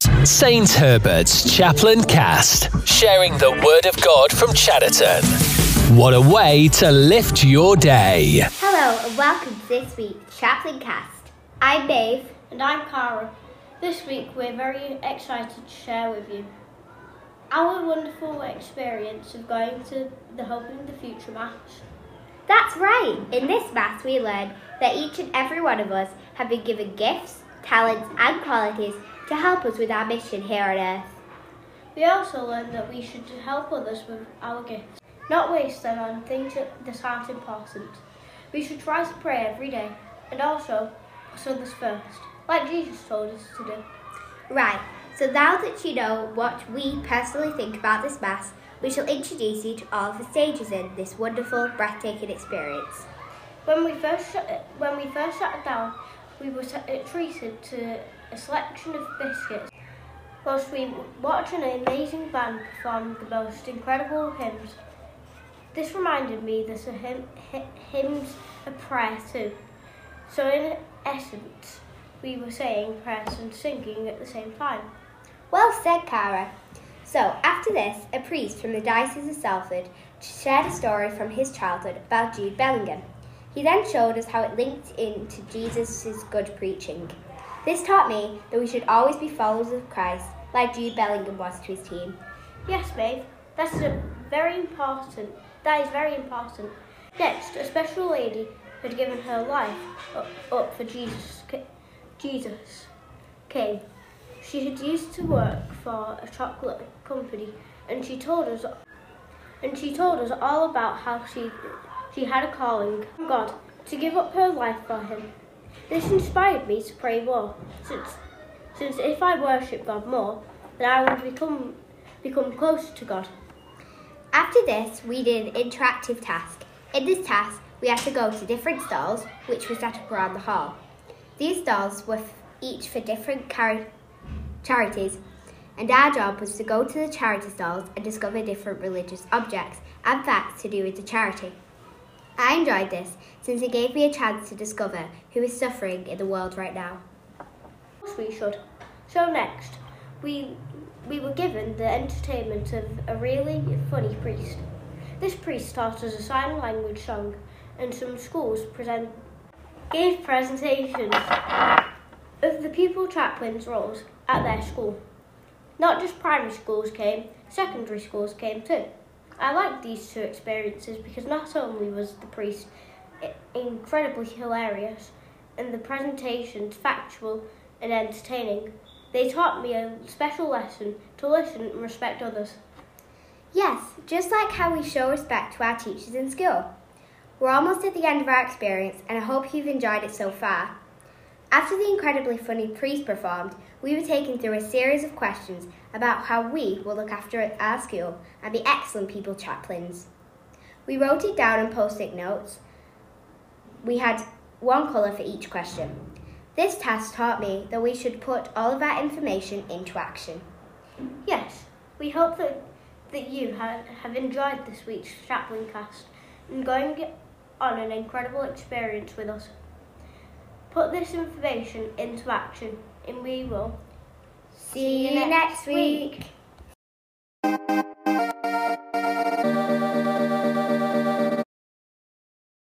St. Herbert's Chaplain Cast, sharing the Word of God from Chadderton. What a way to lift your day! Hello and welcome to this week's Chaplain Cast. I'm Dave. And I'm Cara. This week we're very excited to share with you our wonderful experience of going to the Hope in the Future Mass. That's right. In this Mass, we learned that each and every one of us have been given gifts, talents, and qualities to help us with our mission here on earth. We also learned that we should help others with our gifts, not waste them on things that aren't important. We should try to pray every day and also put others first, like Jesus told us to do. Right, so now that you know what we personally think about this Mass, we shall introduce you to all the stages in this wonderful, breathtaking experience. When we first when we first sat down, we were treated to a selection of biscuits whilst we watched an amazing band perform the most incredible hymns. This reminded me that a hymn, hymns a prayer too. So in essence, we were saying prayers and singing at the same time. Well said, Cara. So, after this, a priest from the Diocese of Salford shared a story from his childhood about Jude Bellingham. He then showed us how it linked into Jesus' good preaching. This taught me that we should always be followers of Christ, like Jude Bellingham was to his team. Yes, babe, that's a very important. That is very important. Next, a special lady had given her life up, up for Jesus. Jesus came. She had used to work for a chocolate company, and she told us, and she told us all about how she she had a calling from God to give up her life for Him. This inspired me to pray more, since since if I worship God more, then I will become become closer to God. After this, we did an interactive task. In this task, we had to go to different stalls, which were set up around the hall. These stalls were each for different char- charities, and our job was to go to the charity stalls and discover different religious objects and facts to do with the charity. I enjoyed this since it gave me a chance to discover who is suffering in the world right now. Of course we should. So next, we we were given the entertainment of a really funny priest. This priest taught us a sign language song, and some schools present gave presentations of the pupil chaplains' roles at their school. Not just primary schools came, secondary schools came too. I liked these two experiences because not only was the priest incredibly hilarious and the presentations factual and entertaining, they taught me a special lesson to listen and respect others. Yes, just like how we show respect to our teachers in school. We're almost at the end of our experience, and I hope you've enjoyed it so far. After the incredibly funny priest performed, we were taken through a series of questions about how we will look after our school and be excellent people chaplains. We wrote it down on post it notes. We had one colour for each question. This task taught me that we should put all of our information into action. Yes, we hope that, that you have, have enjoyed this week's Chaplain cast and going on an incredible experience with us. Put this information into action and we will see you next week.